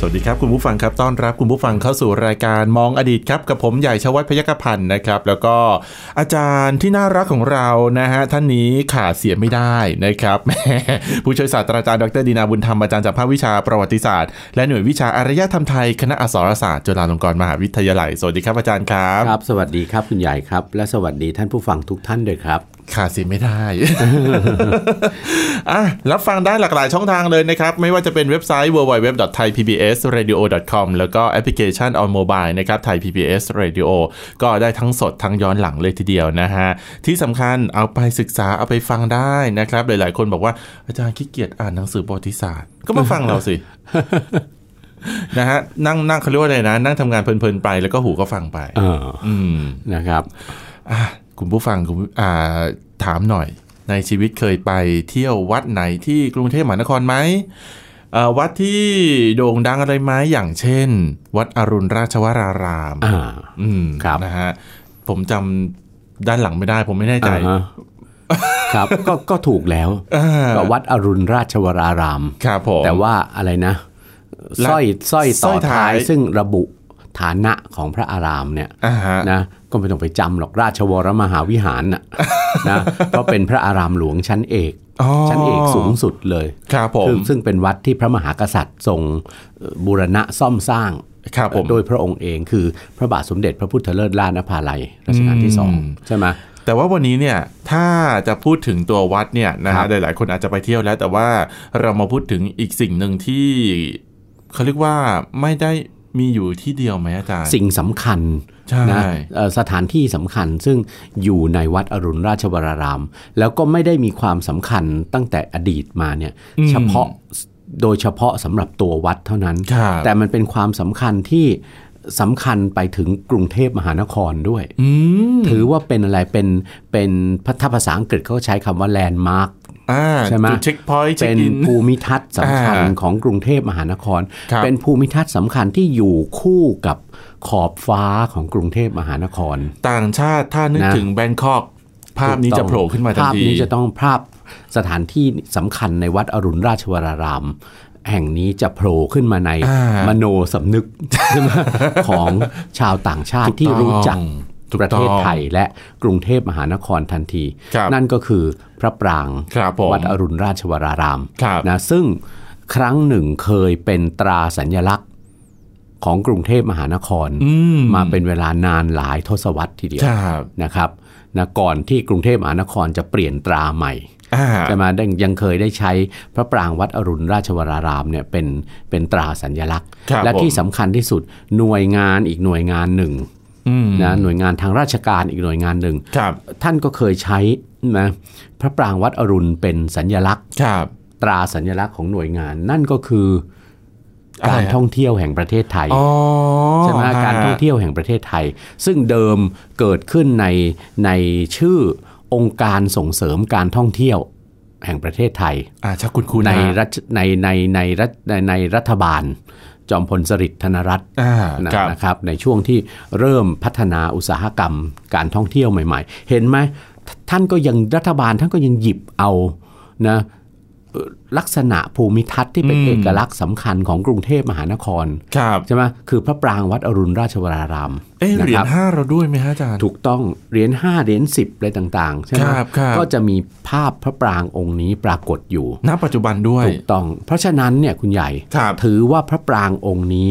สวัสดีครับคุณผู้ฟังครับต้อนรับคุณผู้ฟังเข้าสู่รายการมองอดีตครับกับผมใหญ่ชวัฒนพยกพันธ์นะครับ แล้วก็อาจารย์ที่น่ารักของเรานะฮะท่านนี้ขาดเสียไม่ได้นะครับผู้ช่วยศาสตราจารย์ดรดีนาบุญธรรมอาจารย์จากภาควิชาประวัติศาสตร์และหน่วยวิชาอารยธรรมไทยคณะอักษรศาสตร์จุฬาลงกรณ์มหาวิทยาลัยสวัสดีครับอาจารย์ครับครับ สวัสดีครับคุณใหญ่ครับ และสวัสดีท่านผู้ฟังทุกท่านด้วยครับ ขาดเสียไม่ได้อะรับฟังได้หลากหลายช่องทางเลยนะครับ ไม่ว่าจะเป็นเว็บไซต์ www.thaipbsradio.com แล้วก็แอปพลิเคชัน on mobile นะครับ Thai PBS Radio ก็ได้ทั้งสดทั้งย้อนหลังเลยทีเดียวนะฮะ ที่สำคัญเอาไปศึกษาเอาไปฟังได้นะครับ หลายๆ คนบอกว่าอาจารย์ขี้เกียจอ่านหนังสือประวัติศาสตร์ ก็มาฟังเราสินะฮะนั่งนั่งเขาเรียกว่าอะไรนะ นั่งทำงานเพลินๆไปแล้วก็หูก็ฟังไปเอออืมนะครับอะ คุณผู้ฟังคุณผู้อ่าถามหน่อย ในชีวิตเคยไปเที่ยววัดไหนที่กรุงเทพมหานครไหมเอ่อวัดที่โด่งดังอะไรไหมอย่างเช่น วัดอรุณราชวรารามอ่าอืมครับนะฮะผมจำด้านหลังไม่ได้ผมไม่แน่ใจอ่าฮะครับก็ก็ถูกแล้วอ่าก็วัดอรุณราชวรารามครับผมแต่ว่าอะไรนะสร้อยสร้อยสร้ต่ออยท้าท้ายยซึ่งระบุ ฐานะของพระอารามเนี่ยอ่าฮะนะก็ไม่ต้องไปจำหรอกราชวรมหาวิหารน่ะนะเพราะเป็นพระอารามหลวงชั้นเอกอ๋อชั้นเอกสูงสุดเลยครับผมซึ่งซึ่งเป็นวัดที่พระมหากษัตริย์ทรงเอ่อบูรณะซ่อมสร้างครับผมโดยพระองค์เองคือพระบาทสมเด็จพระพุทธเลิศล่านภาลัยรัชกาลที่สองอืมใช่ไหมแต่ว่าวันนี้เนี่ยถ้าจะพูดถึงตัววัดเนี่ยนะครัฮะบหลายๆคนอาจจะไปเที่ยวแล้ว แต่ว่าเรามาพูดถึงอีกสิ่งหนึ่งที่เขาเรียกว่าไม่ได้ มีอยู่ที่เดียวไหมอาจารย์ สิ่งสำคัญใช่นะเอ่อสถานที่สำคัญซึ่งอยู่ในวัดอรุณราชวราราม แล้วก็ไม่ได้มีความสำคัญตั้งแต่อดีตมาเนี่ยเฉพาะโดยเฉพาะสำหรับตัววัดเท่านั้นครับแต่มันเป็นความสำคัญที่สำคัญไปถึงกรุงเทพมหานครด้วยอืมถือว่าเป็นอะไรเป็นเป็นถ้าภาษาอังกฤษเขาใช้คำว่า landmark อ่า ใช่ไหมจุด checkpoint check-in เป็คนภูมิทัศน์สำคัญอ่าของกรุงเทพมหานครครับเป็นภูมิทัศน์สำคัญที่อยู่คู่กับขอบฟ้าของกรุงเทพมหานคร ต่างชาติถ้านึกนะถึง Bangkokภาพนี้จะโผล่ขึ้นมาทันภาพทีนี้จะต้องภาพสถานที่สำคัญในวัดอรุณราชวรารามแห่งนี้จะโผล่ขึ้นมาในอ่ามโนสำนึกใช่ไหมของชาวต่างชาติถูกที่รู้จักถูก ประเทศต้องไทยและกรุงเทพมหานครทันทีครับนั่นก็คือพระปรางครับผมวัดอรุณราชวรารามครับนะซึ่งครั้งหนึ่งเคยเป็นตราสัญลักษณ์ของกรุงเทพมหานครอืมมาเป็นเวลานานหลายทศวรรษทีเดียวครับนะครับนะก่อนที่กรุงเทพมหานครจะเปลี่ยนตราใหม่อ่าใช่ไหมได้ยังเคยได้ใช้พระปรางวัดอรุณราชวรารามเนี่ยเป็นเป็นตราสัญลักษณ์ครับและที่ผมสำคัญที่สุดหน่วยงานอีกหน่วยงานหนึ่งอืม นะหน่วยงานทางราชการอีกหน่วยงานหนึ่งครับท่านก็เคยใช้นะพระปรางวัดอรุณเป็นสัญลักษณ์ครับตราสัญลักษณ์ของหน่วยงาน นั่นก็คืออะไรการฮะท่องเที่ยวแห่งประเทศไทยอ๋อใช่ไหมฮะการท่องเที่ยวแห่งประเทศไทย ซึ่งเดิมเกิดขึ้นในในชื่อองค์การส่งเสริมการท่องเที่ยวแห่งประเทศไทยอ่าชักคุณคุณในรัฐในในในรัฐในในรัฐบาล จอมพลสฤษดิ์ธนรัตน์อ่านะครับนะครับในช่วงที่เริ่มพัฒนาอุตสาหกรรมการท่องเที่ยวใหม่ ๆ เห็นไหมทท่านก็ยังรัฐบาลท่านก็ยังหยิบเอานะเอ่อ ลักษณะภูมิทัศน์ที่เป็นอืมเอกลักษณ์สำคัญของกรุงเทพมหานครครับใช่ไหมคือพระปรางวัดอรุณราชวรารามเอ๊ะนะเหรียคญบห้าเราด้วยไหมฮะอาจารย์ถูกต้องเหรียญ5เหรียญ10อะไรต่างๆใช่ไหมครับครับก็จะมีภาพพระปรางองค์นี้ปรากฏอยู่ณปัจจุบันด้วยถูกต้อง เพราะฉะนั้นเนี่ยคุณใหญ่ครับถือว่าพระปรางองค์นี้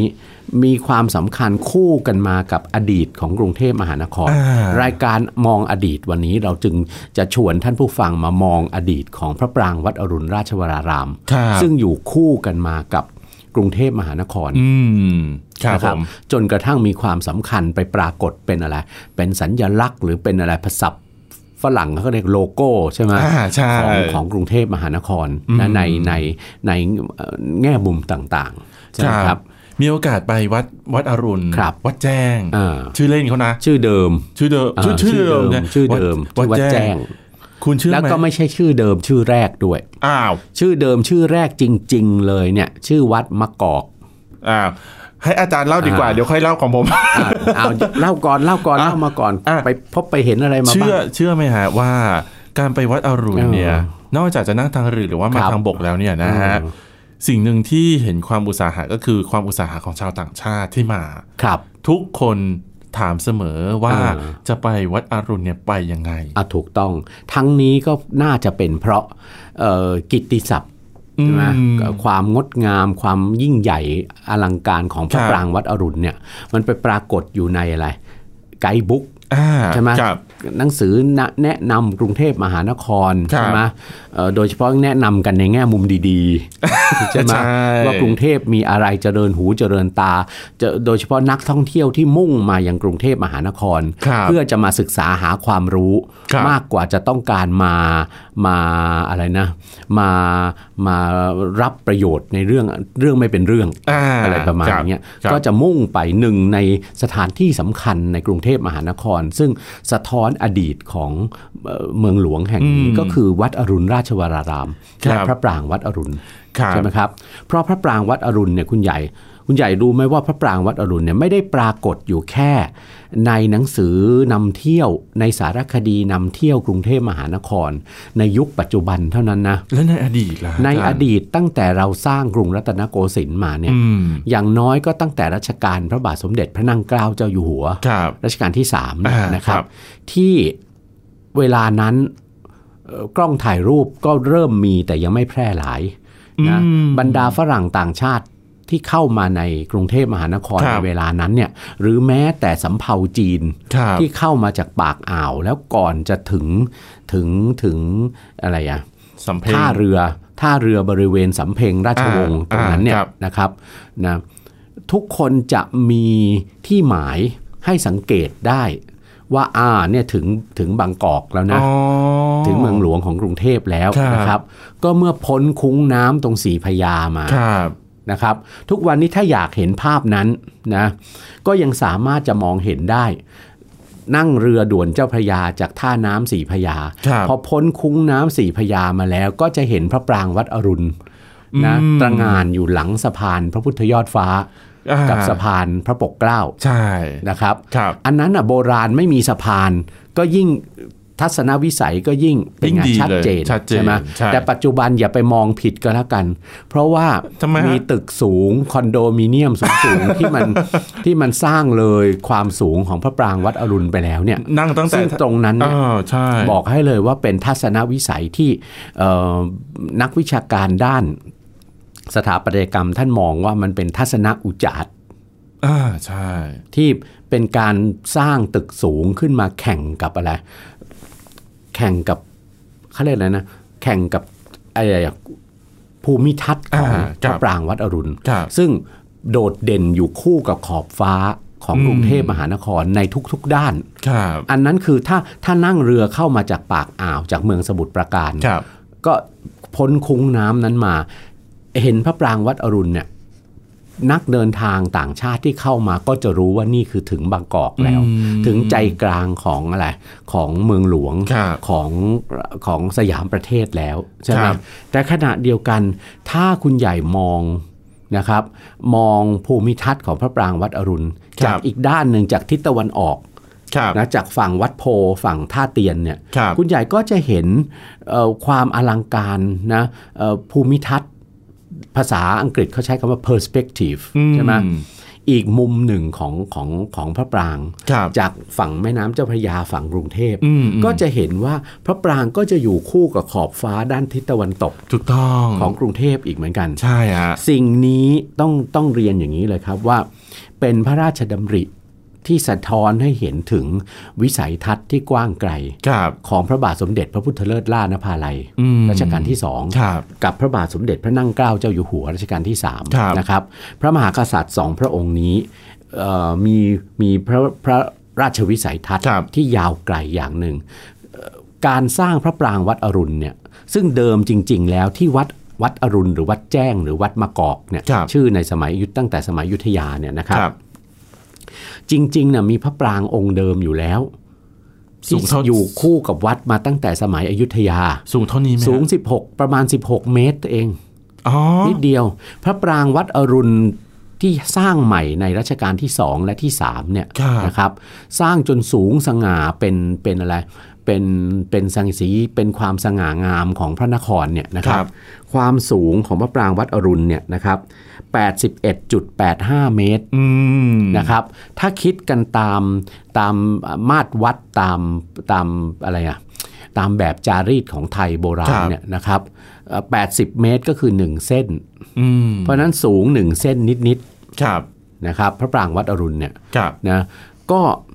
มีความสำคัญคู่กันมากับอดีตของกรุงเทพมหานครอ่ารายการมองอดีตวันนี้เราจึงจะชวนท่านผู้ฟังมามองอดีตของพระปรางวัดอรุณราชวรารามครับซึ่งอยู่คู่กันมากับกรุงเทพมหานครอืมครับนะผมจนกระทั่งมีความสำคัญไปปรากฏเป็นอะไร เป็นสัญญลักษณ์หรือเป็นอะไรภาษาฝรั่งเขาเรียกโลโก้ใช่ไหมอ่าใช่ของของกรุงเทพมหานครนะในในในเอ่อแง่มุมต่างๆใช่ไหมครับ มีโอกาสไปวัดวัดอรุณครับวัดแจ้งอ่าชื่อเล่นเขานะ ชื่อเดิม ชื่อเดิมอ่าชื่อชื่อเดิมเนี่ยชื่อเดิม วัดชื่อวัดแจ้ง คุณเชื่อไหมแล้วก็ไม่ใช่ชื่อเดิมชื่อแรกด้วย อ้าว ชื่อเดิมชื่อแรกจริง ๆ เลยเนี่ย ชื่อวัดมะกอก อ้าวให้อาจารย์เล่าดีกว่าอ่าเดี๋ยวค่อยเล่าของผมอะเอาเล่าก่อนเล่าก่อนอะเล่ามาก่อนอะไปพบไปเห็นอะไรมาเชื่อบ้างเชื่อไหมฮะว่าการไปวัดอรุณเนี่ยเออนอกจากจะนั่งทางเรือหรือว่ามาครับทางบกแล้วเนี่ยนะฮะเออ สิ่งหนึ่งที่เห็นความอุตสาหะก็คือความอุตสาหะของชาวต่างชาติที่มาครับ ทุกคนถามเสมอว่าเออจะไปวัดอรุณเนี่ยไปยังไงอะถูกต้อง ทั้งนี้ก็น่าจะเป็นเพราะเอ่อกิตติศัพท์ใช่ไหมอืมความงดงามความยิ่งใหญ่อลังการของพระครับปรางวัดอรุณเนี่ย มันไปปรากฏอยู่ในอะไร ไกด์บุ๊กอ่าใช่ไหมครับ หนังสือแนะแนะนำกรุงเทพมหานครครับใช่ไหมเอ่อโดยเฉพาะแนะนำกันในแง่มุมดีๆใช่ไหมใช่ว่ากรุงเทพมีอะไรเจริญหูเจริญตาจะโดยเฉพาะนักท่องเที่ยวที่มุ่งมายังกรุงเทพมหานครครับเพื่อจะมาศึกษาหาความรู้ครับมากกว่าจะต้องการมา มาอะไรนะ มามารับประโยชน์ในเรื่องเรื่องไม่เป็นเรื่องอ่าอะไรประมาณครับเนี้ยครับก็จะมุ่งไปหนึ่งในสถานที่สำคัญในกรุงเทพมหานคร ซึ่งสะท้อนอดีตของเอ่อเมืองหลวงแห่งนี้อืมก็คือวัดอรุณราชวรารามครับและพระปรางวัดอรุณครับ ใช่ไหมครับเพราะพระปรางวัดอรุณเนี่ยคุณใหญ่คุณใหญ่รู้ไหมว่าพระปรางวัดอรุณเนี่ยไม่ได้ปรากฏอยู่แค่ ในหนังสือนำเที่ยวในสารคดีนำเที่ยวกรุงเทพมหานคร ในยุคปัจจุบันเท่านั้นนะแล้วในอดีตล่ะในาจารย์อดีตตั้งแต่เราสร้างกรุงรัตนโกสินทร์มาเนี่ยอืมอย่างน้อยก็ตั้งแต่รัชกาลพระบาทสมเด็จพระนั่งเกล้าเจ้าอยู่หัวครับรัชกาลที่สามเนี่ยอ่านนะครับครับ ที่เวลานั้นเอ่อกล้องถ่ายรูปก็เริ่มมีแต่ยังไม่แพร่หลาย นะอืมบรรดาฝรั่งต่างชาติที่เข้ามาในกรุงเทพมหานครครัในบเวลานั้นเนี่ยหรือแม้แต่สำเภาจีนครับที่เข้ามาจากปากอ่าว แล้วก่อนจะถึงถึงถึงอะไรอะสำเพ็งท่าเรือท่าเรือบริเวณสำเพ็งราชวงศ์ตอ่ารงนั้นเนี่ยครับนะครับนะทุกคนจะมีที่หมายให้สังเกตได้ว่าอ่าเนี่ยถึงถึงบางกอกแล้วนะอ๋อ ถึงเมืองหลวงของกรุงเทพแล้วครับนะครับ ก็เมื่อพ้นคุ้งน้ำตรงสีพญามาครับนะครับ ทุกวันนี้ถ้าอยากเห็นภาพนั้นนะก็ยังสามารถจะมองเห็นได้ นั่งเรือด่วนเจ้าพระยาจากท่าน้ำสีพญาครับพอพ้นคุ้งน้ำสีพญามาแล้วก็จะเห็นพระปรางวัดอรุณนะอืมตระหงานอยู่หลังสะพานพระพุทธยอดฟ้าอ่ากับสะพานพระปกเกล้าใช่นะครับครับอันนั้นอะโบราณไม่มีสะพานก็ยิ่ง ทัศนวิสัยก็ยิ่งเป็นไงยิ่งดีชัดเจนเลยชัดเจนไหมใช่แต่ปัจจุบันอย่าไปมองผิดก็แล้วกัน เพราะว่าทำไมฮะมีตึกสูงคอนโดมิเนียมสูงๆที่มันที่มันสร้างเลยความสูงของพระปรางวัดอรุณไปแล้วเนี่ยนั่งตั้งแต่ซึ่งตรงนั้นเนี่ยอ่าใช่บอกให้เลยว่าเป็นทัศนวิสัยที่เอ่อนักวิชาการด้านสถาปัตยกรรมท่านมองว่ามันเป็นทัศนอุจจารอ่าใช่ ที่เป็นการสร้างตึกสูงขึ้นมาแข่งกับอะไร แข่งกับเขาเรียกอะไรนะ แข่งกับอะไรอะภูมิทัศน์ของอ่าพครัระบปรางวัดอรุณครับซึ่งโดดเด่นอยู่คู่กับขอบฟ้าของอืมกรุงเทพมหานครในทุกๆด้านครับอันนั้นคือถ้าถ้านั่งเรือเข้ามาจากปากอ่าวจากเมืองสมุทรปราการครับก็พ้นคุ้งน้ำนั้นมา เห็นพระปรางวัดอรุณเนี่ย นักเดินทางต่างชาติที่เข้ามาก็จะรู้ว่านี่คือถึงบางกอกแล้วอืมถึงใจกลางของอะไรของเมืองหลวงครับของของสยามประเทศแล้วใช่ไหมครับแต่ขณะเดียวกันถ้าคุณใหญ่มองนะครับ มองภูมิทัศน์ของพระปรางวัดอรุณ จากอีกด้านหนึ่งจากทิศตะวันออกครับนะจากฝั่งวัดโพฝั่งท่าเตียนเนี่ยครับคุณใหญ่ก็จะเห็นเอ่อความอลังการนะเอ่อภูมิทัศน์ ภาษาอังกฤษเขาใช้คำว่า perspective อืมใช่ไหมอีกมุมหนึ่งของของของพระปรางครับจากฝั่งแม่น้ำเจ้าพระยาฝั่งกรุงเทพอืมอืมก็จะเห็นว่าพระปรางก็จะอยู่คู่กับขอบฟ้าด้านทิศตะวันตกถูกต้องของกรุงเทพอีกเหมือนกัน ใช่ฮะสิ่งนี้ต้องต้องเรียนอย่างนี้เลยครับว่า เป็นพระราชดำริ ที่สะท้อนให้เห็นถึงวิสัยทัศน์ที่กว้างไกลครับของพระบาทสมเด็จพระพุทธเลิศล่านภาลัยอืมรัชกาลที่สองครับกับพระบาทสมเด็จพระนั่งเกล้าเจ้าอยู่หัวรัชกาลที่สามครับนะครับ พระมหากษัตริย์สองพระองค์นี้เอ่อมีมีพระพระราชวิสัยทัศน์ครับที่ยาวไกลอย่างหนึ่งเอ่อการสร้างพระปรางวัดอรุณเนี่ยซึ่งเดิมจริง ๆ แล้วที่วัดวัดอรุณหรือวัดแจ้งหรือวัดมะกอกเนี่ยครับชื่อในสมัยยุทธตั้งแต่สมัยอยุธยาเนี่ยนะครับครับ จริงๆน่ะมีพระปรางองค์เดิมอยู่แล้วสูที่งเท่าอยู่คู่กับวัดมาตั้งแต่สมัยอยุธยา สูงเท่านี้ไหมสูงฮะ16 ประมาณ 16 เมตรเองอ๋อนิดเดียว พระปรางวัดอรุณที่สร้างใหม่ในรัชกาลที่2และที่3เนี่ยครับนะครับ สร้างจนสูงสง่าเป็นเป็นอะไร เป็นเป็นสังสีเป็นความสง่างามของพระนครเนี่ยนะครัครับบความสูงของพระปรางวัดอรุณเนี่ยนะครับ81.85 เมตรอืมนะครับ ถ้าคิดกันตามตามมาตรวัดตามตามอะไรอะตามแบบจารีตของไทยโบราคณรับเนี่ยนะครับเอ่อ80 เมตรก็คือ 1 เส้นอืมเพราะฉะนั้นสูง 1 เส้นนิดครับๆนะครับ พระปรางวัดอรุณเนี่ยครับนะก็เอ่อ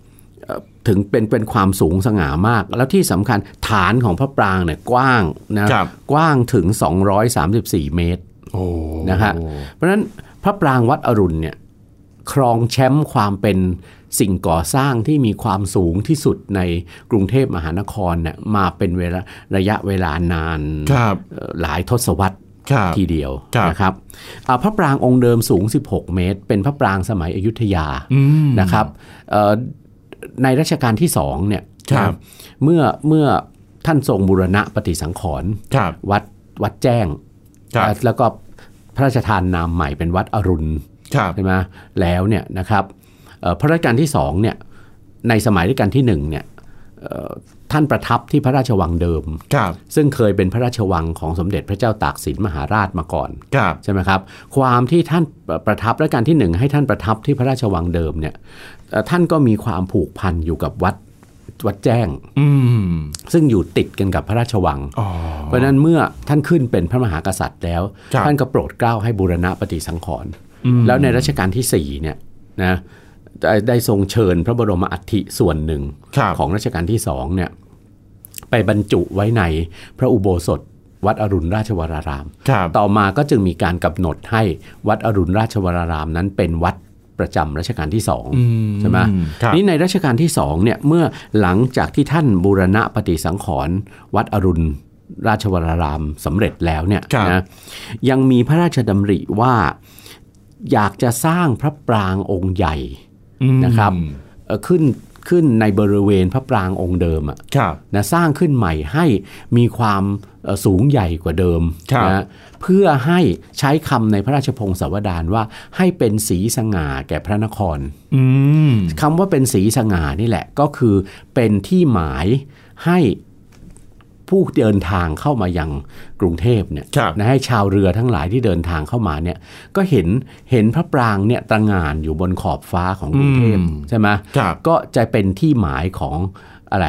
ถึงเป็นเป็นความสูงสง่ามาก แล้วที่สำคัญฐานของพระปรางเนี่ยกว้างนะครับกว้างถึง 234 เมตรโอ้นะฮะเพราะฉะนั้นพระปรางวัดอรุณเนี่ยครองแชมป์ความเป็นสิ่งก่อสร้างที่มีความสูงที่สุดในกรุงเทพมหานครเนี่ยมาเป็นเวลาระยะเวลานานครับเอ่อหลายทศวรรษครับทีเดียวครับนะครับอ่าพระปรางองค์เดิมสูง 16 เมตร เป็นพระปรางสมัยอยุธยาอืมนะครับเอ่อ ในรัชกาลที่สองเนี่ยครับเมื่อเมื่อท่านทรงบูรณะปฏิสังขรณ์ครับวัดวัดแจ้งครับแล้วก็พระราชทานนามใหม่เป็นวัดอรุณครับใช่ไหมแล้วเนี่ยนะครับเอ่อพระรัชกาลที่สองเนี่ยในสมัยรัชกาลที่หนึ่งเนี่ยเอ่อ ท่านประทับที่พระราชวังเดิม ครับซึ่งเคยเป็นพระราชวังของสมเด็จพระเจ้าตากสินมหาราชมาก่อน ครับใช่ไหมครับ ความที่ท่านประทับรัชกาลที่หนึ่งให้ท่านประทับที่พระราชวังเดิมเนี่ยเอ่อท่านก็มีความผูกพันอยู่กับวัดวัดแจ้ง อืมซึ่งอยู่ติดกันกับพระราชวัง อ๋อ เพราะฉะนั้นเมื่อท่านขึ้นเป็นพระมหากษัตริย์แล้ว ครับ ท่านก็โปรดเกล้าให้บูรณะปฏิสังขรณ์แล้วในรัชกาลที่4เนี่ยนะได้ได้ทรงเชิญพระบรมอัฐิส่วนหนึ่ง ครับ ของรัชกาลที่สองเนี่ย ไปบรรจุไว้ในพระอุโบสถวัดอรุณราชวรารามครับต่อมาก็จึงมีการกำหนดให้วัดอรุณราชวรารามนั้นเป็นวัดประจำรัชกาลที่สองอืใช่ไหมครับนี่ในรัชกาลที่สองเนี่ยเมื่อหลังจากที่ท่านบูรณะปฏิสังขรณ์วัดอรุณราชวรารามสำเร็จแล้วเนี่ยครับนะยังมีพระราชดำริว่าอยากจะสร้างพระปรางองค์ใหญ่อืมนะครับเอ่อขึ้น ขึ้นในบริเวณพระปรางองค์เดิมอะครับนะสร้างขึ้นใหม่ให้มีความเอ่อสูงใหญ่กว่าเดิมครับนะเพื่อให้ใช้คำในพระราชพงศาวดารว่าให้เป็นสีสง่าแก่พระนครอืมคำว่าเป็นสีสง่านี่แหละก็คือเป็นที่หมายให้ ผู้เดินทางเข้ามายังกรุงเทพเนี่ยครับนะให้ชาวเรือทั้งหลายที่เดินทางเข้ามาเนี่ยก็เห็นเห็นพระปรางเนี่ยตระหง่านอยู่บนขอบฟ้าของกรุงเทพอืมใช่ไหมครับก็จะเป็นที่หมายของอะไร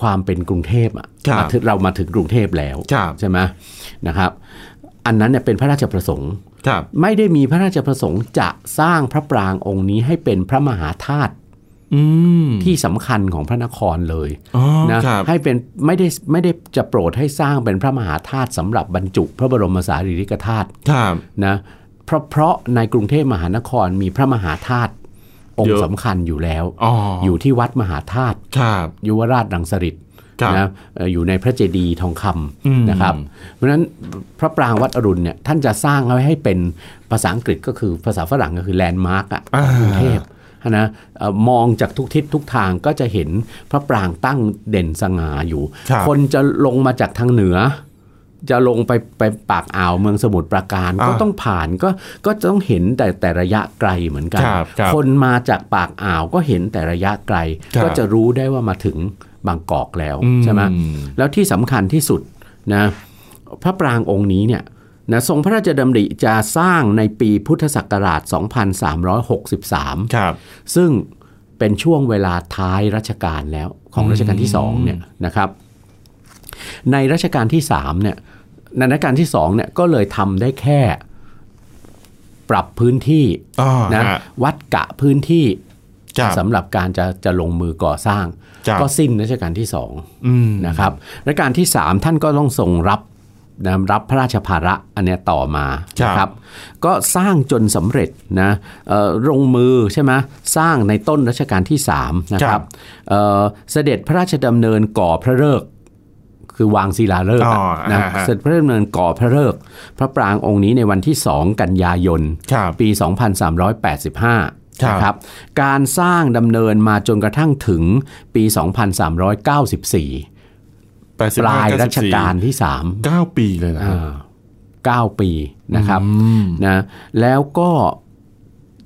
ความเป็นกรุงเทพอะครับมาถึงเรามาถึงกรุงเทพแล้วครับใช่ไหมนะครับอันนั้นเนี่ยเป็นพระราชประสงค์ครับไม่ได้มีพระราชประสงค์จะสร้างพระปรางองค์นี้ให้เป็นพระมหาธาตุอืม ที่สำคัญของพระนครเลยอ๋อนะครับให้เป็นไม่ได้ไม่ได้จะโปรดให้สร้างเป็นพระมหาธาตุสำหรับบรรจุพระบรมสารีริกธาตุครับนะเพราะเพราะในกรุงเทพมหานครมีพระมหาธาตุองเยค์อะสำคัญอยู่แล้วอ๋ออยู่ที่วัดมหาธาตุครับยุวราชรังสฤษฎ์ครับนะเอ่ออยู่ในพระเจดีย์ทองคอืมำนะครับ เพราะฉะนั้นพระปรางวัดอรุณเนี่ยท่านจะสร้างไว้ให้เป็นภาษาอังกฤษก็คือภาษาฝรั่งก็คือแลนด์มาร์กอะอ่ากรุงเทพ นะเอ่อมองจากทุกทิศทุกทางก็จะเห็นพระปรางตั้งเด่นสง่าอยู่ครับคนจะลงมาจากทางเหนือ จะลงไปไปปากอ่าวเมืองสมุทรปราการอ่าก็ต้องผ่านก็ก็จะต้องเห็นแต่แต่ระยะไกลเหมือนกันครับครับคนมาจากปากอ่าวก็เห็นแต่ระยะไกลครับก็จะรู้ได้ว่ามาถึงบางกอกแล้วอืมใช่ไหมแล้วที่สำคัญที่สุดนะพระปรางองค์นี้เนี่ย นะทรงพระราชดำริจะสร้างในปีพุทธศักราช 2363 ครับ ซึ่งเป็นช่วงเวลาท้ายรัชกาลแล้วของรัชกาลที่สองเนี่ยนะครับ ในรัชกาลที่สามเนี่ยในรัชกาลที่สองเนี่ยก็เลยทำได้แค่ปรับพื้นที่อ๋อนะฮะวัดกะพื้นที่ครับสำหรับการจะจะลงมือก่อสร้างครับก็สิ้นรัชกาลที่สองอืมนะครับรัชกาลที่สามท่านก็ต้องทรงรับนะ รับพระราชภาระอันเนี้ยต่อมาครับนะครับก็สร้างจนสำเร็จนะเอ่อลงมือใช่ไหมสร้างในต้นรัชกาลที่3นะคครัรับบเอ่อเสด็จพระราชดำเนินก่อพระฤกษ์คือวางศิลาฤกษ์อ๋ออะนะอ่าฮะเสด็จพระราชดำเนินก่อพระฤกษ์พระปรางองค์นี้ในวันที่ 2 กันยายนครับปี 2385ครับนะครับการสร้างดำเนินมาจนกระทั่งถึงปี 2394แปดสิบปห้ลายเก้รัสิบชสี่กาลที่เก้าปีเลยนะ3อ่าเก้าปีนะครับอืมนะแล้วก็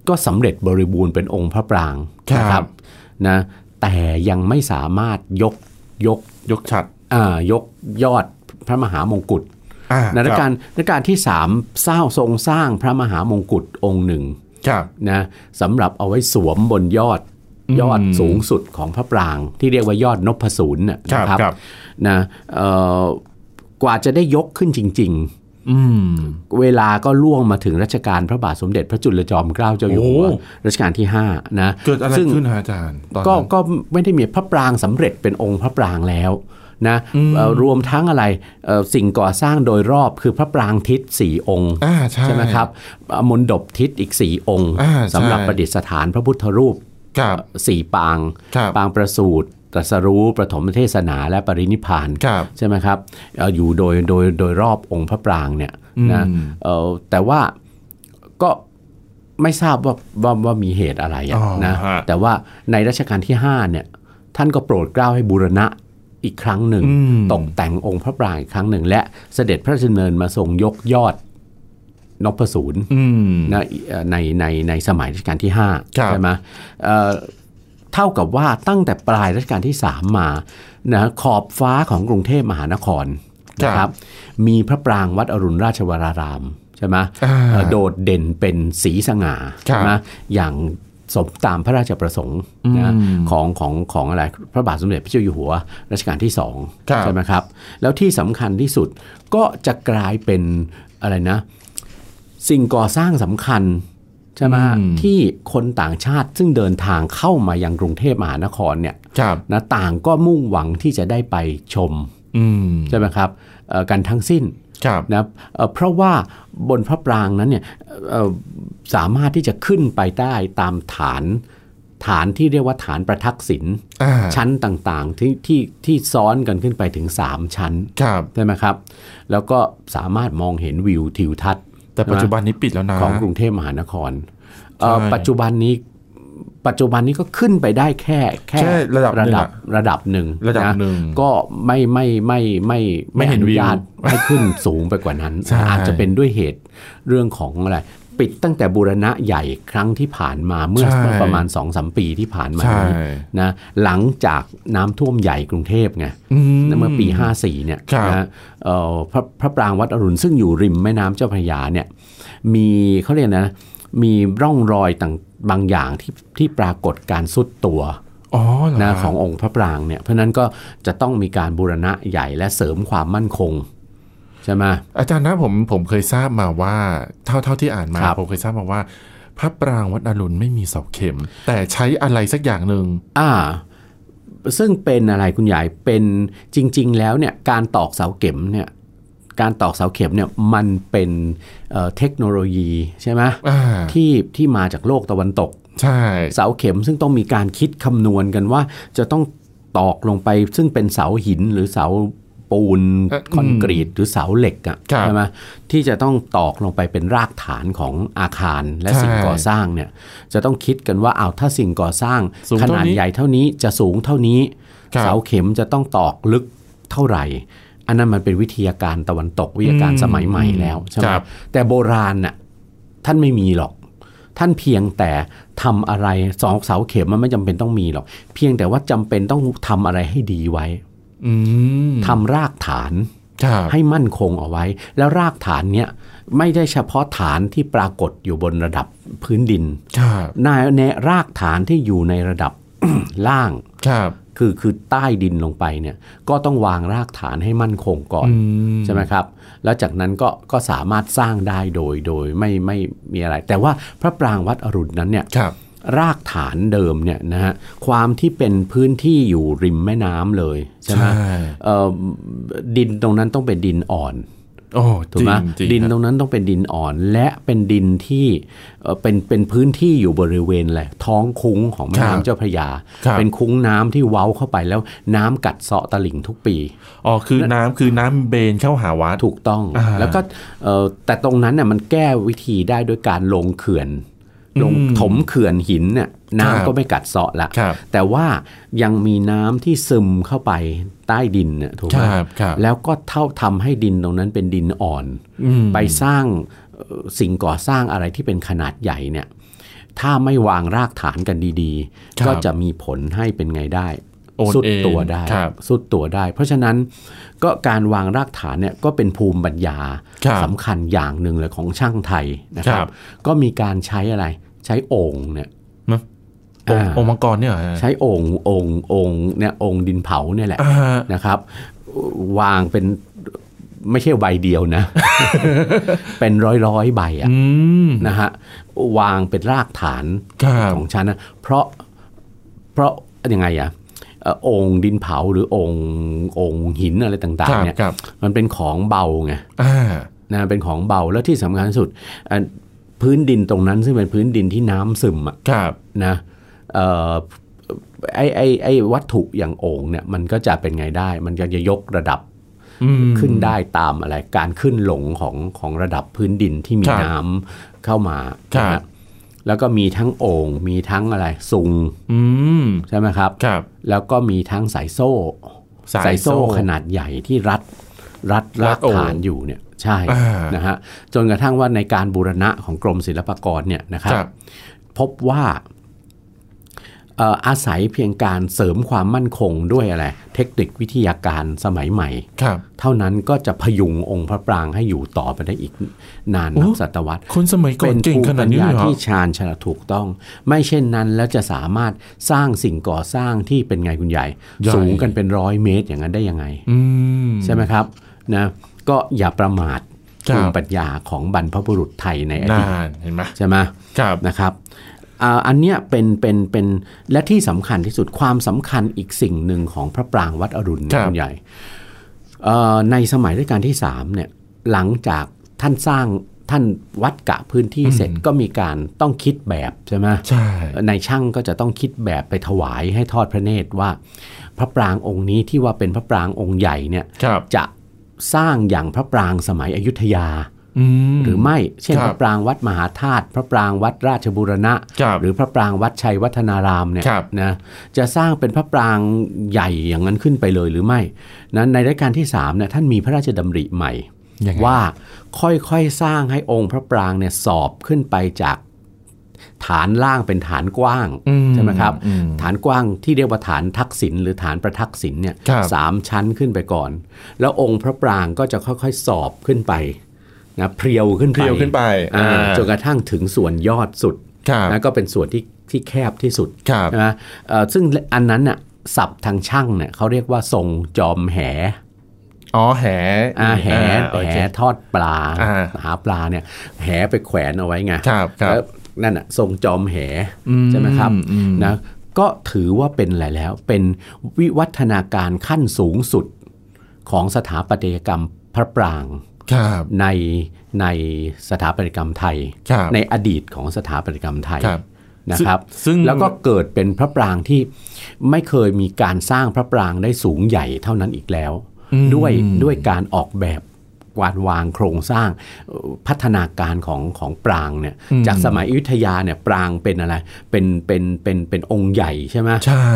ก็สำเร็จบริบูรณ์เป็นองค์พระปรางครับนะครับนะแต่ยังไม่สามารถยกยกยกฉัดอ่ายกยอดพระมหามงกุฎอ่าในรัชกาลรัชกาลที่สามสร้างทรงสร้างพระมหามงกุฎองค์หนึ่งครับนะสำหรับเอาไว้สวมบนยอดอืมยอดสูงสุดของพระปราง ที่เรียกว่ายอดนพสูรน่ะครับนะครับครับ นะเอ่อกว่าจะได้ยกขึ้นจริงอืมๆเวลาก็ล่วงมาถึงรัชกาลพระบาทสมเด็จพระจุลจอมเกล้าเจ้าอยู่หัวโอ้รัชกาลที่ห้านะเกิดอะไรซึ่งขึ้นฮะอาจารย์ตอนก็นั้นก็ไม่ได้มีพระปรางสำเร็จเป็นองค์พระปรางแล้วนะอืมเอ่อรวมทั้งอะไรเอ่อสิ่งก่อสร้างโดยรอบคือพระปรางทิศสี่องค์อ่าใช่ใช่ไหมครับเอ่อมนดบทิศอีกสี่องค์อ่าใช่สำหรับประดิษฐานพระพุทธรูปครับสี่ปางครับปางประสูตร ตรัสรู้ประถมเทศนาและปรินิพพานครับใช่ไหมครับเอ่ออยู่โดยโดยโดยรอบองค์พระปรางเนี่ยนะอืมเอ่อแต่ว่าก็ไม่ทราบว่าว่าว่ามีเหตุอะไรอะอ๋อนะฮะแต่ว่าในรัชกาลที่5เนี่ยท่านก็โปรดเกล้าให้บูรณะอีกครั้งหนึ่งอืมตกแต่งองค์พระปรางอีกครั้งหนึ่ง และเสด็จพระราชดำเนินมาทรงยกยอดนพสูรอืมนะเอ่อในในในสมัยรัชกาลที่ครับ5ใช่ไหม เอ่อเท่ากับว่าตั้งแต่ปลายรัชกาลที่ 3 มานะขอบฟ้าของกรุงเทพมหานครนะครับมีพระปรางวัดอรุณราชวรารามใช่ไหมอ่าเอ่อโดดเด่นเป็นสีสง่าครับนะอย่างสมตามพระราชประสงค์นะอืมของของของอะไรพระบาทสมเด็จพระเจ้าอยู่หัวรัชกาลที่สองครับใช่ไหมครับ แล้วที่สำคัญที่สุดก็จะกลายเป็นอะไรนะ สิ่งก่อสร้างสำคัญ ใช่ไหมอืมที่คนต่างชาติซึ่งเดินทางเข้ามายังกรุงเทพมหานครเนี่ยครับนะต่างก็มุ่งหวังที่จะได้ไปชมอืมใช่ไหมครับเอ่อกันทั้งสิ้นครับนะเอ่อเพราะว่าบนพระปรางนั้นเนี่ยเอ่อสามารถที่จะขึ้นไปได้ตามฐานฐานที่เรียกว่าฐานประทักษิณอ่าชั้นต่างๆที่ที่ที่ซ้อนกันขึ้นไปถึง 3 ชั้นครับใช่ไหมครับ แล้วก็สามารถมองเห็นวิวทิวทัศน์ แต่ปัจจุบันนี้ปิดแล้วนะของกรุงเทพมหานครเอ่อใช่ปัจจุบันนี้ปัจจุบันนี้ก็ขึ้นไปได้แค่แค่แค่ระดับหนึ่ระงดับอะระดับหนึ่งระดับนหนึ่งก็ไม่ไม่ไม่ไม่ไม่เห็นอวิวญาตให้ขึ้นสูงไปกว่านั้นใช่อาจจะเป็นด้วยเหตุเรื่องของอะไร ปิดตั้งแต่บูรณะใหญ่ครั้งที่ผ่านมาเมื่อใช่เมื่อประมาณ2อสมปีที่ผ่านมาใช่นี้นะหลังจากน้ำท่วมใหญ่กรุงเทพไงอืมเมื่อปี 54เนี่ยครับนะเอ่อพระพระปรางวัดอรุณซึ่งอยู่ริมแม่น้ำเจ้าพระยาเนี่ยมีเขาเรียกนะมีร่องรอยต่างบางอย่างที่ที่ปรากฏการสุดตัวอ๋อเหรอนะฮะขององค์พระปรางเนี่ยเพราะฉะนั้นก็จะต้องมีการบูรณะใหญ่และเสริมความมั่นคง ใช่ไหมอาจารย์นะผมผมเคยทราบมาว่า เท่าเท่าที่อ่านมาครับผมเคยทราบมาว่า พระปรางวัดอรุณไม่มีเสาเข็ม แต่ใช้อะไรสักอย่างหนึ่งอ่า ซึ่งเป็นอะไรคุณใหญ่เป็นจริง ๆ แล้วเนี่ยการตอกเสาเข็มเนี่ยการตอกเสาเข็มเนี่ยมันเป็นเอ่อเทคโนโลยีใช่ไหมอ่าที่ที่มาจากโลกตะวันตก ใช่เสาเข็มซึ่งต้องมีการคิดคำนวณกันว่าจะต้องตอกลงไปซึ่งเป็นเสาหินหรือเสา ปูนเอ่อคอนกรีตหรือเสาเหล็กอะครับใช่ไหมที่จะต้องตอกลงไปเป็นรากฐานของอาคารและใช่สิ่งก่อสร้างเนี่ยจะต้องคิดกันว่าเอาถ้าสิ่งก่อสร้างสูงขเท่านี้นาดใหญ่เท่านี้จะสูงเท่านี้ครับเสาเข็มจะต้องตอกลึกเท่าไหร่อันนั้นมันเป็นวิทยาการตะวันตกวิทยาการอืมสมัยใหม่แล้วใช่ไหมครับแต่โบราณน่ะท่านไม่มีหรอก ท่านเพียงแต่ทำอะไรสองเสาเข็มมันไม่จำเป็นต้องมีหรอก เพียงแต่ว่าจำเป็นต้องทำอะไรให้ดีไว้อืม ทำรากฐานครับให้มั่นคงเอาไว้ แล้วรากฐานเนี้ยไม่ได้เฉพาะฐานที่ปรากฏอยู่บนระดับพื้นดินครับในในรากฐานที่อยู่ในระดับล่างครับคือคือใต้ดินลงไปเนี่ยก็ต้องวางรากฐานให้มั่นคงก่อนอืมใช่ไหมครับ แล้วจากนั้นก็ก็สามารถสร้างได้โดยโดยไม่ไม่มีอะไร แต่ว่าพระปรางวัดอรุณนั้นเนี่ยค รับรากฐานเดิมเนี่ยนะฮะความที่เป็นพื้นที่อยู่ริมแม่น้ำเลยใช่ไหมใช่เอ่อดินตรงนั้นต้องเป็นดินอ่อนโอ้ถูกไหมจริงๆดินครับตรงนั้นต้องเป็นดินอ่อน และเป็นดินที่เอ่อเป็นเป็นพื้นที่อยู่บริเวณแหละท้องคุ้งของแม่ครับน้ำเจ้าพระยาครับเป็นคุ้งน้ำที่เว้าเข้าไปแล้วน้ำกัดเซาะตลิ่งทุกปีอ๋อคือน้ำคือน้ำเบนเข้าหาวัดถูกต้องอ่าแล้วก็เอ่อแต่ตรงนั้นน่ะมันแก้วิธีได้ด้วยการลงเขื่อน ลงอืมถมเขื่อนหินเนี่ยครับน้ำก็ไม่กัดเซาะละครับแต่ว่ายังมีน้ำที่ซึมเข้าไปใต้ดินเนี่ยถูกคไหมรับครับแล้วก็เท่าทำให้ดินตรงนั้นเป็นดินอ่อนอืมไปสร้างเอ่อสิ่งก่อสร้างอะไรที่เป็นขนาดใหญ่เนี่ยถ้าไม่วางรากฐานกันดีครับๆก็จะมีผลให้เป็นไงได้โอนสุดเองตัวได้ครับสุดตัวได้ เพราะฉะนั้น ก็การวางรากฐานเนี่ยก็เป็นภูมิปัญญาครับสำคัญอย่างหนึ่งเลยของช่างไทยนะคครัรับบก็มีการใช้อะไรใช้โอ่งเนี่ยนะองค์อ่าองค์มังกรเนี่ยเหรอฮะใช้โอ่งโอ่งโอ่งเนี่ยโอ่งดินเผาเนี่ยแหละอ่านะครับ วางเป็นไม่ใช่ใบเดียวนะ เป็นร้อยร้อยๆใบอะอืมนะฮะวางเป็นรากฐานครับของฉันนะเพราะเพราะยังไงอะเอ่อ โองค์ดินเผาหรือโองค์โองค์หินอะไรต่าคงรัๆบเนี่ยครับมันเป็นของเบาไงอ่านะเป็นของเบาแล้วที่สำคัญที่สุดอะพื้นดินตรงนั้นซึ่งเป็นพื้นดินที่น้ำซึมอะครับนะเอ่อไอไอไอวัตถุอย่างโอ่งเนี่ยมันก็จะเป็นไงได้ มันก็จะยกระดับอืมขึ้นได้ตามอะไร การขึ้นลงของของระดับพื้นดินที่มีครับน้ำเข้ามาครับนะฮะ แล้วก็มีทั้งโอ่งมีทั้งอะไรซุงอืมใช่ไหมครับครับ แล้วก็มีทั้งสายโซ่ สายโซ่ขนาดใหญ่ที่รัดรัดรัราดกโอ่งฐานอยู่เนี่ยใช่อ่านะฮะจนกระทั่งว่าในการบูรณะของกรมศิลปากรเนี่ยนะครับครับพบว่าเอ่ออาศัยเพียงการเสริมความมั่นคงด้วยอะไร เทคนิควิทยาการสมัยใหม่ครับเท่านั้นก็จะพยุงองค์พระปรางให้อยู่ต่อไปได้อีกนานนับโอ้ศตวรรษคนสมัยก่อเป็นนเก่งภูมิขนาปัดญนี้ญาเลยเหรอที่ชาญฉลาดถูกต้อง ไม่เช่นนั้นแล้วจะสามารถสร้างสิ่งก่อสร้างที่เป็นไงคุณใหญ่ใหญ่สูงกันเป็นร้อยเมตรอย่างนั้นได้ยังไงอืมใช่ไหมครับนะก็อย่าประมาทครับภูมิปัญญาของบรรพบุรุษไทยในอดีตนานเห็นไหมใช่ไหมครับนะครับ อ่าอันเนี้ยเป็นเป็นเป็นและที่สำคัญที่สุดความสำคัญอีกสิ่งหนึ่งของพระปรางวัดอรุณคเนรัยบคุณใหญ่เอ่อในสมัยรัชกาลที่3เนี่ยหลังจากท่านสร้างท่านวัดกะพื้นที่เสร็จก็มีการต้องคิดแบบใช่ไหมใช่ในช่างก็จะต้องคิดแบบไปถวายให้ทอดพระเนตรว่า พระปรางองค์นี้ที่ว่าเป็นพระปรางองค์ใหญ่เนี่ยครับจะสร้างอย่างพระปรางสมัยอยุธยาอืม หรือไม่เช่นครับพระปรางวัดมหาธาตุพระปรางวัดราชบูรณะครับหรือพระปรางวัดชัยวัฒนารามเนี่ยครับนะจะสร้างเป็นพระปรางใหญ่อย่างนั้นขึ้นไปเลยหรือไม่นั้นในรัชกาลที่3เนี่ยท่านมีพระราชดำริใหม่ยังไงว่าค่อยๆสร้างให้องค์พระปรางเนี่ยสอบขึ้นไปจากฐานล่างเป็นฐานกว้างอืใช่ไหมครับอืมฐานกว้างที่เรียกว่าฐานทักษิณหรือฐานประทักษิณเนี่ยครับสามชั้นขึ้นไปก่อน แล้วองค์พระปรางก็จะค่อยๆสอบขึ้นไป นะเพรียวขึ้นไปเพรียวขึ้นไปอ่าอ่าจนกระทั่งถึงส่วนยอดสุดครับนะก็เป็นส่วนที่ที่แคบที่สุดครับใช่ไหมเอ่อซึ่งอันนั้นน่ะศัพท์ทางช่างเนี่ยเขาเรียกว่าทรงจอมแหอ๋อแหอาแหโอแหเคทอดปลาอ่าหาปลาเนี่ยแหไปแขวนเอาไว้ไงครับครับแล้วนั่นน่ะทรงจอมแหอืมใช่ไหมครับอืมนะก็ถือว่าเป็นอะไรแล้วเป็นวิวัฒนาการขั้นสูงสุดของสถาปัตยกรรมพระปรางครับ ในในสถาปัตยกรรมไทยครับในอดีตของสถาปัตยกรรมไทยครับนะครับ ซึ่งแล้วก็เกิดเป็นพระปรางที่ไม่เคยมีการสร้างพระปรางได้สูงใหญ่เท่านั้นอีกแล้วอืมด้วยด้วยการออกแบบ วานวางโครงสร้างเอ่อพัฒนาการของของปรางเนี่ยจากสมัยอยุธยาเนี่ยปรางเป็นอะไรเป็นเป็นเป็นเป็นองค์ใหญ่ใช่ไหมใช่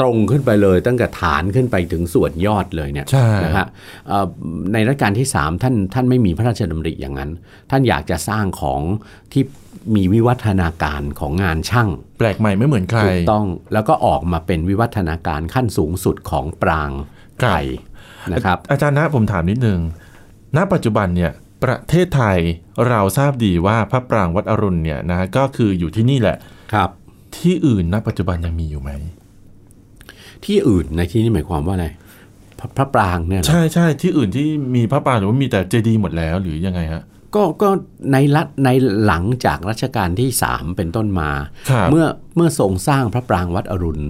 ตรงขึ้นไปเลยตั้งแต่ฐานขึ้นไปถึงส่วนยอดเลยเนี่ยใช่นะฮะเอ่อในรัชกาลที่ 3 ท่านท่านไม่มีพระราชดำริอย่างนั้น ท่านอยากจะสร้างของที่มีวิวัฒนาการของงานช่าง แปลกใหม่ไม่เหมือนใครถูกต้องแล้วก็ออกมาเป็นวิวัฒนาการขั้นสูงสุดของปรางครับไทยนะครับอาจารย์นะผมถามนิดนึง ณปัจจุบันเนี่ยประเทศไทยเราทราบดีว่าพระปรางวัดอรุณเนี่ยนะก็คืออยู่ที่นี่แหละครับ ที่อื่นณปัจจุบันยังมีอยู่ไหมที่อื่นในที่นี้หมายความว่าอะไรพระพระปรางเนี่ยเหรอใช่ใช่ที่อื่นที่มีพระปรางหรือว่ามีแต่เจดีย์หมดแล้วหรือยังไงฮะก็ก็ในรัฐในหลังจากรัชกาลที่ 3 เป็นต้นมาครับเมื่อเมื่อทรงสร้างพระปรางวัดอรุณ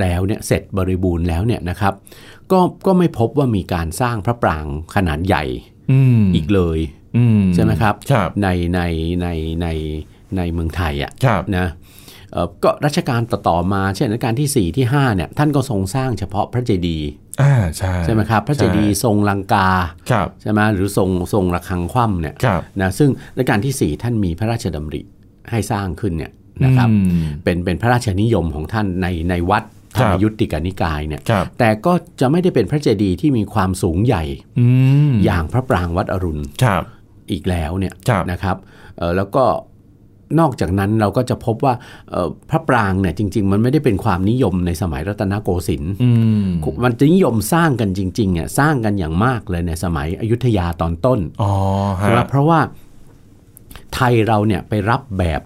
แล้วเนี่ยเสร็จบริบูรณ์แล้วเนี่ยนะครับก็ก็ไม่พบว่ามีการสร้างพระปรางขนาดใหญ่อืมอีกเลยอืมใช่ไหมครับครับในในในในในเมืองไทยอะครับนะเอ่อก็รัชกาลต่อๆมา เช่นรัชกาลที่ 4 ที่ 5เนี่ยท่านก็ทรงสร้างเฉพาะพระเจดีย์อ่าใช่ใช่ไหมครับ พระเจดีย์ทรงลังกาครับใช่ไหมหรือทรงทรงระฆังคว่ำเนี่ยครับนะซึ่งรัชกาลที่ 4 ท่านมีพระราชดำริให้สร้างขึ้นเนี่ย นะครับอืมเป็นเป็นพระราชนิยมของท่านในในวัดธครรับรมยุติกานิกายเนี่ยครับแต่ก็จะไม่ได้เป็นพระเจดีย์ที่มีความสูงใหญ่อืมอย่างพระปรางวัดอรุณครับอีกแล้วเนี่ยครับนะครับเอ่อแล้วก็นอกจากนั้นเราก็จะพบว่าเอ่อพระปรางเนี่ยจริง ๆ มันไม่ได้เป็นความนิยมในสมัยรัตนโกสินทร์อืมมันจะนิยมสร้างกันจริงๆอะสร้างกันอย่างมากเลยในสมัยอยุธยาตอนต้นอ๋อฮะใช่ไหมเพราะว่าไทยเราเนี่ยไปรับแบบ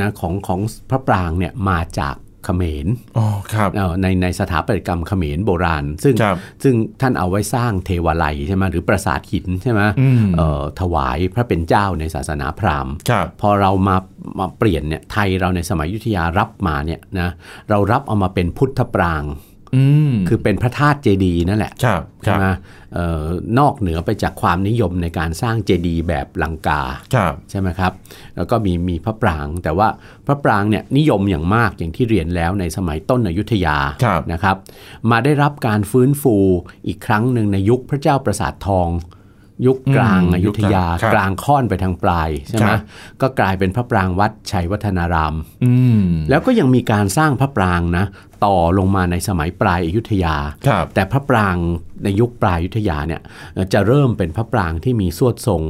นะของของพระปรางเนี่ยมาจากเขมรอ๋อครับเอ่อในในสถาปัตยกรรมเขมรโบราณ ซึ่งครับซึ่งท่านเอาไว้สร้างเทวาลัยใช่ไหมหรือปราสาทหินใช่ไหมอืมเอ่อถวายพระเป็นเจ้าในศาสนาพราหมณ์ครับพอเรามามาเปลี่ยนเนี่ยไทยเราในสมัยอยุธยารับมาเนี่ยนะเรารับเอามาเป็นพุทธปรางอืม คือเป็นพระธาตุเจดีย์นั่นแหละครับคใช่รับไหมเอ่อนอกเหนือไปจากความนิยมในการสร้างเจดีย์แบบลังกาครับใช่ไหมครับ แล้วก็มีมีพระปราง แต่ว่าพระปรางเนี่ยนิยมอย่างมากอย่างที่เรียนแล้วในสมัยต้นอยุธยาครับนะครับ มาได้รับการฟื้นฟูอีกครั้งหนึ่งในยุคพระเจ้าประสาททองยุคกลางอืมอยุธยายุคกลางครับกลางค่อนไปทางปลายใช่ไหมครับก็กลายเป็นพระปรางวัดชัยวัฒนารามอืมแล้วก็ยังมีการสร้างพระปรางนะ ต่อลงมาในสมัยปลายอยุธยาครับแต่พระปรางในยุคปลายอยุธยาเนี่ยเอ่อจะเริ่มเป็นพระปรางที่มีสวดทรง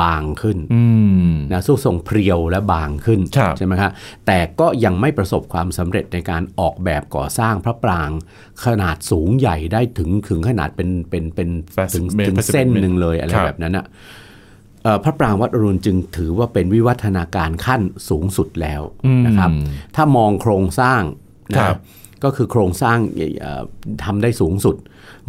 บางขึ้นอืมนะสวดทรงเพรียวและบางขึ้นครับใช่ไหมครับแต่ก็ยังไม่ประสบความสำเร็จในการออกแบบก่อสร้างพระปรางขนาดสูงใหญ่ได้ถึงถึงขนาดเป็นเป็นเป็นถึงเมตรถึงเปอร์เซ็นต์เส้นหนึ่งเลยอะไรครับแบบนั้นอะเอ่อพระปรางวัดอรุณจึงถือว่าเป็นวิวัฒนาการขั้นสูงสุดแล้วนะครับอืมถ้ามองโครงสร้าง นะครับก็คือโครงสร้างเอ่อทำได้สูงสุด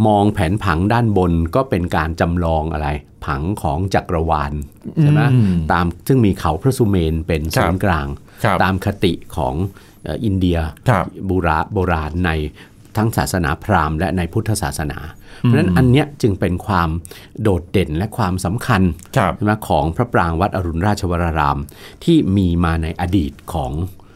มองแผนผังด้านบนก็เป็นการจำลองอะไร ผังของจักรวาลใช่ไหมอืมตามซึ่งมีเขาพระสุเมนเป็นศูนย์กลางครับตามคติของเอ่ออินเดียครับโบราโบราณในทั้งศาสนาพราหมณ์และในพุทธศาสนา เพราะฉะนั้นอันเนี้ยจึงเป็นความโดดเด่นและความสำคัญครับใช่ไหมของพระปรางค์วัดอรุณราชวราราม ที่มีมาในอดีตของเออ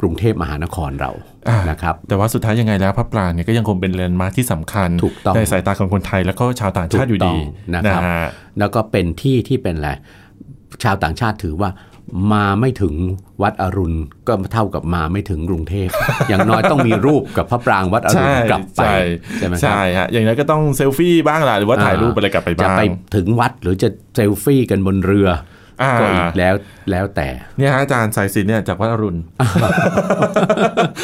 กรุงเทพมหานครเราอ่านนะครับแต่ว่าสุดท้ายยังไงแล้วพระปรางค์เนี่ยก็ยังคงเป็น landmark ที่สำคัญถูกต้องในสายตาของคนไทยแล้วก็ชาวต่างชาติอยู่ดีถูกต้องนะครับฮแล้วก็เป็นที่ที่เป็นอะไรชาวต่างชาติถือว่ามาไม่ถึงวัดอรุณก็เท่ากับมาไม่ถึงกรุงเทพ อย่างน้อยต้องมีรูปกับพระปรางวัดอรุณใช่กลับไปใช่ใช่ไหมครับใช่ฮะอย่างนั้นก็ต้องเซลฟี่บ้างล่ะหรือว่าถ่ายรูปอะไรกลับไปจะบ้างไปถึงวัดหรือจะเซลฟี่กันบนเรืออ่า ก็อีกแล้วแล้วแต่เนี่ยฮะอาจารย์สายสินเนี่ยจากวัดอรุณ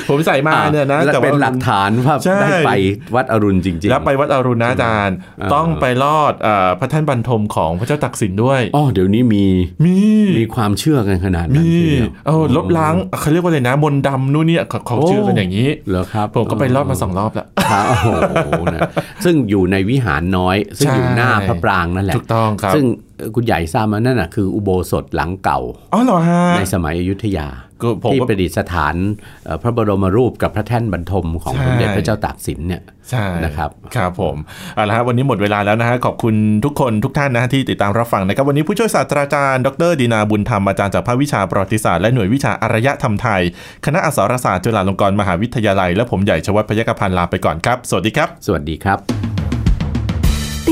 ผมใส่มาเนี่ยนะและแต่ว่าเป็นหลักฐานว่าใช่ได้ไปวัดอรุณจริง ๆ แล้วไปวัดอรุณนะอาจารย์อ่าต้องไปลอดเอ่อพระแท่นบรรทมของพระเจ้าตักสินด้วยอ๋อเดี๋ยวนี้มีมีมีความเชื่อกันขนาดนั้นมีทีเดียวเออลบล้างเขาเรียกว่าอะไรนะ มนต์ดำนู่นเนี่ยเขาเขาโอ้เชื่อกันอย่างนี้เหรอครับผมก็ไปรอบมาสองรอบแล้วครับโอ้โหนะซึ่งอยู่ในวิหารน้อย ซึ่งอยู่หน้าพระปรางนั่นแหละถูกต้องครับซึ่งเอ่อ คุณใหญ่ทราบมานั่นน่ะคืออุโบสถหลังเก่าอ๋อเหรอฮะในสมัยอยุธยาก็ผมที่ก็ประดิษฐานเอ่อพระบรมรูปกับพระแท่นบรรทมของใช่สมเด็จพระเจ้าตากสินเนี่ยใช่นะครับครับผมเอาละฮะวันนี้หมดเวลาแล้วนะฮะขอบคุณทุกคนทุกท่านนะฮะที่ติดตามรับฟังนะครับวันนี้ผู้ช่วยศาสตราจารย์ดรดีนาบุญธรรมอาจารย์จากภาควิชาประวัติศาสตร์และหน่วยวิชาอารยธรรมไทย คณะอักษรศาสตร์จุฬาลงกรณ์มหาวิทยาลัย และผมใหญ่ชวัฒน์พยกพันธ์ลาไปก่อนครับ สวัสดีครับ สวัสดีครับติ